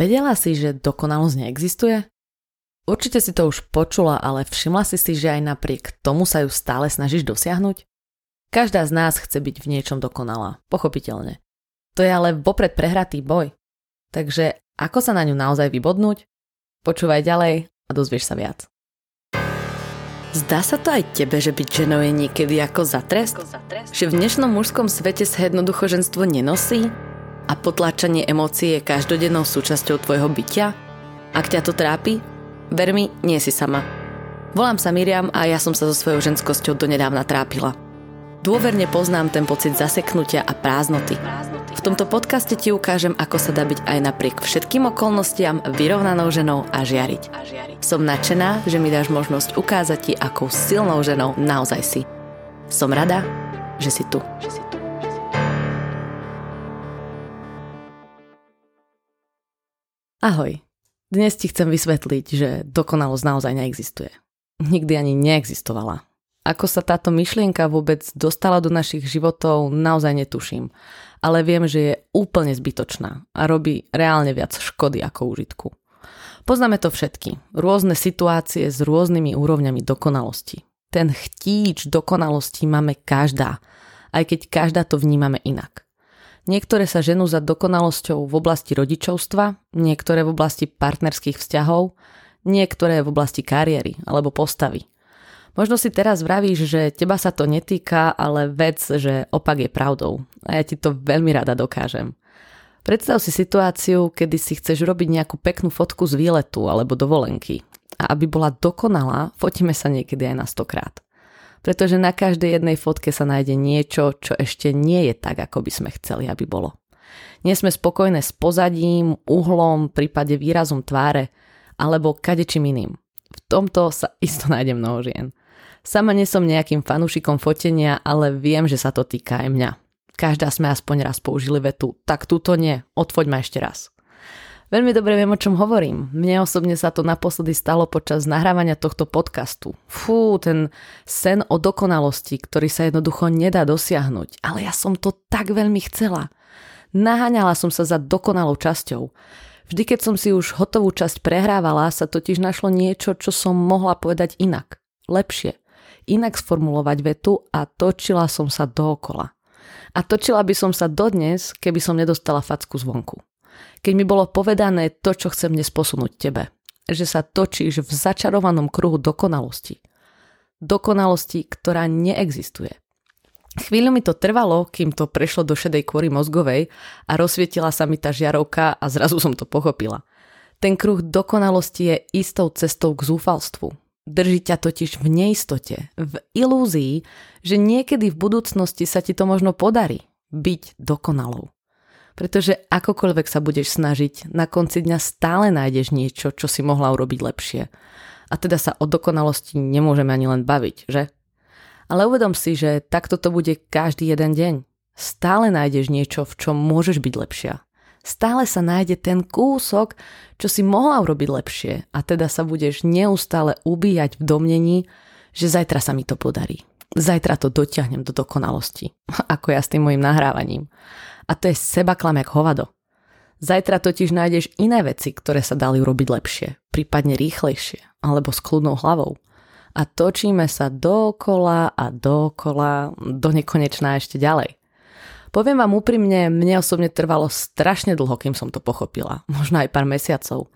Vedela si, že dokonalosť neexistuje? Určite si to už počula, ale všimla si si, že aj napriek tomu sa ju stále snažíš dosiahnuť? Každá z nás chce byť v niečom dokonalá, pochopiteľne. To je ale vopred prehratý boj. Takže ako sa na ňu naozaj vybodnúť? Počúvaj ďalej a dozvieš sa viac. Zdá sa to aj tebe, že byť ženou je niekedy ako za trest? Že v dnešnom mužskom svete sa jednoducho ženstvo nenosí? A potláčanie emócií je každodennou súčasťou tvojho bytia? Ak ťa to trápi, Ver mi, nie si sama. Volám sa Miriam a ja som sa so svojou ženskosťou donedávna trápila. Dôverne poznám ten pocit zaseknutia a prázdnoty. V tomto podcaste ti ukážem, ako sa dá byť aj napriek všetkým okolnostiam vyrovnanou ženou a žiariť. Som nadšená, že mi dáš možnosť ukázať ti, akou silnou ženou naozaj si. Som rada, že si tu. Ahoj, dnes ti chcem vysvetliť, že dokonalosť naozaj neexistuje. Nikdy ani neexistovala. Ako sa táto myšlienka vôbec dostala do našich životov, naozaj netuším. Ale viem, že je úplne zbytočná a robí reálne viac škody ako užitku. Poznáme to všetky. Rôzne situácie s rôznymi úrovňami dokonalosti. Ten chtíč dokonalosti máme každá, aj keď každá to vnímame inak. Niektoré sa ženú za dokonalosťou v oblasti rodičovstva, niektoré v oblasti partnerských vzťahov, niektoré v oblasti kariéry alebo postavy. Možno si teraz vravíš, že teba sa to netýka, ale vec, že opak je pravdou. A ja ti to veľmi rada dokážem. Predstav si situáciu, kedy si chceš robiť nejakú peknú fotku z výletu alebo dovolenky. A aby bola dokonalá, fotíme sa niekedy aj na stokrát pretože na každej jednej fotke sa nájde niečo, čo ešte nie je tak, ako by sme chceli, aby bolo. Nie sme spokojné s pozadím, uhlom, prípade výrazom tváre alebo kadečím iným. V tomto sa isto nájde mnoho žien. Sama nie som nejakým fanúšikom fotenia, ale viem, že sa to týka aj mňa. Každá sme aspoň raz použili vetu, tak túto nie, odfoď ma ešte raz. Veľmi dobre viem, o čom hovorím. Mne osobne sa to naposledy stalo počas nahrávania tohto podcastu. Fú, ten sen o dokonalosti, ktorý sa jednoducho nedá dosiahnuť. Ale ja som to tak veľmi chcela. Naháňala som sa za dokonalou časťou. Vždy, keď som si už hotovú časť prehrávala, sa totiž našlo niečo, čo som mohla povedať inak. Lepšie. Inak sformulovať vetu a točila som sa dookola. A točila by som sa dodnes, keby som nedostala facku zvonku keď mi bolo povedané to, čo chcem dnes posunúť tebe. Že sa točíš v začarovanom kruhu dokonalosti. Dokonalosti, ktorá neexistuje. Chvíľu mi to trvalo, kým to prešlo do šedej kôry mozgovej a rozsvietila sa mi tá žiarovka a zrazu som to pochopila. Ten kruh dokonalosti je istou cestou k zúfalstvu. Drží ťa totiž v neistote, v ilúzii, že niekedy v budúcnosti sa ti to možno podarí byť dokonalou. Pretože akokoľvek sa budeš snažiť, na konci dňa stále nájdeš niečo, čo si mohla urobiť lepšie. A teda sa o dokonalosti nemôžeme ani len baviť, že? Ale uvedom si, že takto to bude každý jeden deň. Stále nájdeš niečo, v čom môžeš byť lepšia. Stále sa nájde ten kúsok, čo si mohla urobiť lepšie a teda sa budeš neustále ubíjať v domnení, že zajtra sa mi to podarí. Zajtra to dotiahnem do dokonalosti, ako ja s tým mojim nahrávaním. A to je seba klam jak hovado. Zajtra totiž nájdeš iné veci, ktoré sa dali urobiť lepšie, prípadne rýchlejšie, alebo s kľudnou hlavou. A točíme sa dokola a dokola, do nekonečná ešte ďalej. Poviem vám úprimne, mne osobne trvalo strašne dlho, kým som to pochopila. Možno aj pár mesiacov.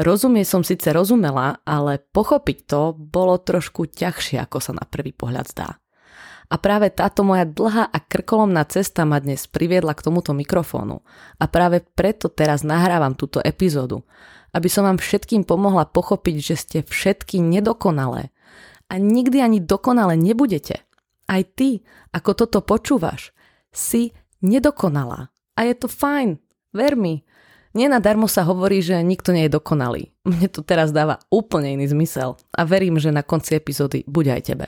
Rozumie som síce rozumela, ale pochopiť to bolo trošku ťažšie, ako sa na prvý pohľad zdá. A práve táto moja dlhá a krkolomná cesta ma dnes priviedla k tomuto mikrofónu. A práve preto teraz nahrávam túto epizódu, aby som vám všetkým pomohla pochopiť, že ste všetky nedokonalé. A nikdy ani dokonale nebudete. Aj ty, ako toto počúvaš, si nedokonalá. A je to fajn, ver mi. Nenadarmo sa hovorí, že nikto nie je dokonalý. Mne to teraz dáva úplne iný zmysel a verím, že na konci epizódy bude aj tebe.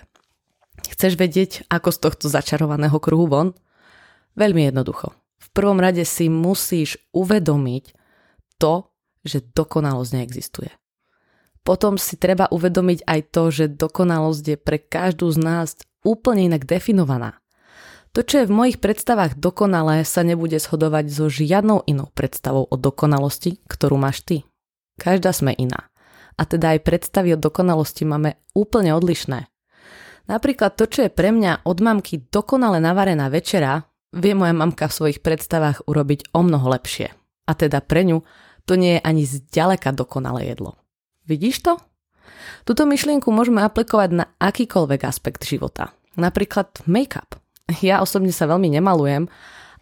Chceš vedieť, ako z tohto začarovaného kruhu von? Veľmi jednoducho. V prvom rade si musíš uvedomiť to, že dokonalosť neexistuje. Potom si treba uvedomiť aj to, že dokonalosť je pre každú z nás úplne inak definovaná. To, čo je v mojich predstavách dokonalé, sa nebude shodovať so žiadnou inou predstavou o dokonalosti, ktorú máš ty. Každá sme iná. A teda aj predstavy o dokonalosti máme úplne odlišné. Napríklad to, čo je pre mňa od mamky dokonale navarená večera, vie moja mamka v svojich predstavách urobiť o mnoho lepšie. A teda pre ňu to nie je ani zďaleka dokonalé jedlo. Vidíš to? Tuto myšlienku môžeme aplikovať na akýkoľvek aspekt života. Napríklad make-up. Ja osobne sa veľmi nemalujem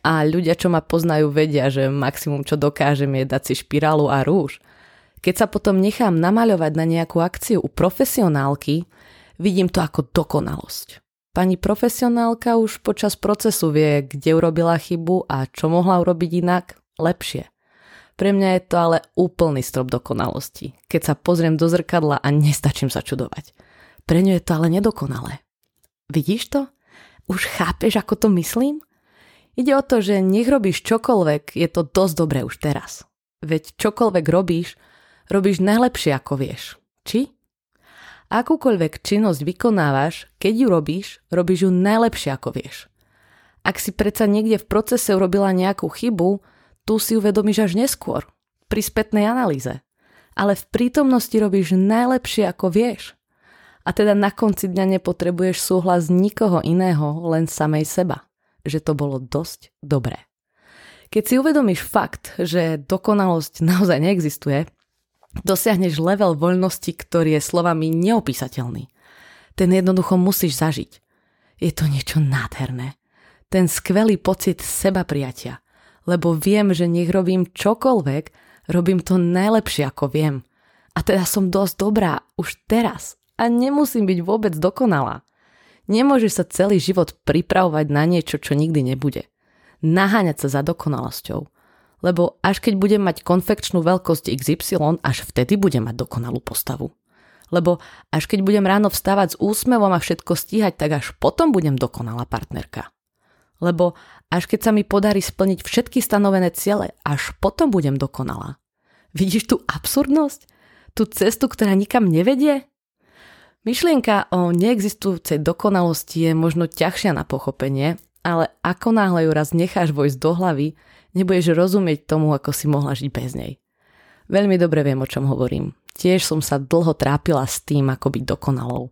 a ľudia, čo ma poznajú, vedia, že maximum, čo dokážem, je dať si špirálu a rúž. Keď sa potom nechám namaľovať na nejakú akciu u profesionálky, vidím to ako dokonalosť. Pani profesionálka už počas procesu vie, kde urobila chybu a čo mohla urobiť inak lepšie. Pre mňa je to ale úplný strop dokonalosti, keď sa pozriem do zrkadla a nestačím sa čudovať. Pre ňu je to ale nedokonalé. Vidíš to? Už chápeš, ako to myslím? Ide o to, že nech robíš čokoľvek, je to dosť dobré už teraz. Veď čokoľvek robíš, robíš najlepšie ako vieš. Či? Akúkoľvek činnosť vykonávaš, keď ju robíš, robíš ju najlepšie ako vieš. Ak si predsa niekde v procese urobila nejakú chybu, tu si uvedomíš až neskôr, pri spätnej analýze. Ale v prítomnosti robíš najlepšie ako vieš. A teda na konci dňa nepotrebuješ súhlas nikoho iného, len samej seba. Že to bolo dosť dobré. Keď si uvedomíš fakt, že dokonalosť naozaj neexistuje, dosiahneš level voľnosti, ktorý je slovami neopísateľný. Ten jednoducho musíš zažiť. Je to niečo nádherné. Ten skvelý pocit seba prijatia. Lebo viem, že nech robím čokoľvek, robím to najlepšie ako viem. A teda som dosť dobrá už teraz a nemusím byť vôbec dokonalá. Nemôžeš sa celý život pripravovať na niečo, čo nikdy nebude. Naháňať sa za dokonalosťou. Lebo až keď budem mať konfekčnú veľkosť XY, až vtedy budem mať dokonalú postavu. Lebo až keď budem ráno vstávať s úsmevom a všetko stíhať, tak až potom budem dokonalá partnerka. Lebo až keď sa mi podarí splniť všetky stanovené ciele, až potom budem dokonalá. Vidíš tú absurdnosť? Tú cestu, ktorá nikam nevedie? Myšlienka o neexistujúcej dokonalosti je možno ťažšia na pochopenie, ale ako náhle ju raz necháš vojsť do hlavy, nebudeš rozumieť tomu, ako si mohla žiť bez nej. Veľmi dobre viem, o čom hovorím. Tiež som sa dlho trápila s tým, ako byť dokonalou.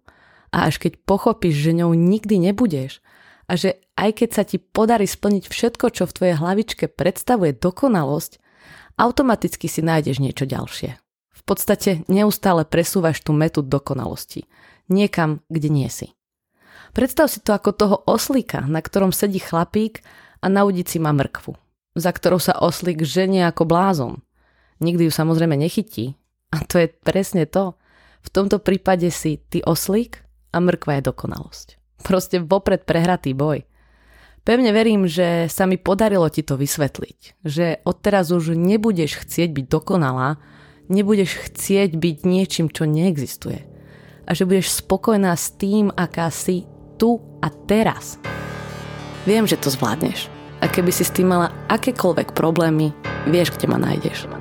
A až keď pochopíš, že ňou nikdy nebudeš a že aj keď sa ti podarí splniť všetko, čo v tvojej hlavičke predstavuje dokonalosť, automaticky si nájdeš niečo ďalšie. Podstate neustále presúvaš tú metu dokonalosti. Niekam, kde nie si. Predstav si to ako toho oslíka, na ktorom sedí chlapík a na udici má mrkvu, za ktorou sa oslík ženie ako blázon. Nikdy ju samozrejme nechytí. A to je presne to. V tomto prípade si ty oslík a mrkva je dokonalosť. Proste vopred prehratý boj. Pevne verím, že sa mi podarilo ti to vysvetliť, že odteraz už nebudeš chcieť byť dokonalá, nebudeš chcieť byť niečím, čo neexistuje. A že budeš spokojná s tým, aká si tu a teraz. Viem, že to zvládneš. A keby si s tým mala akékoľvek problémy, vieš, kde ma nájdeš.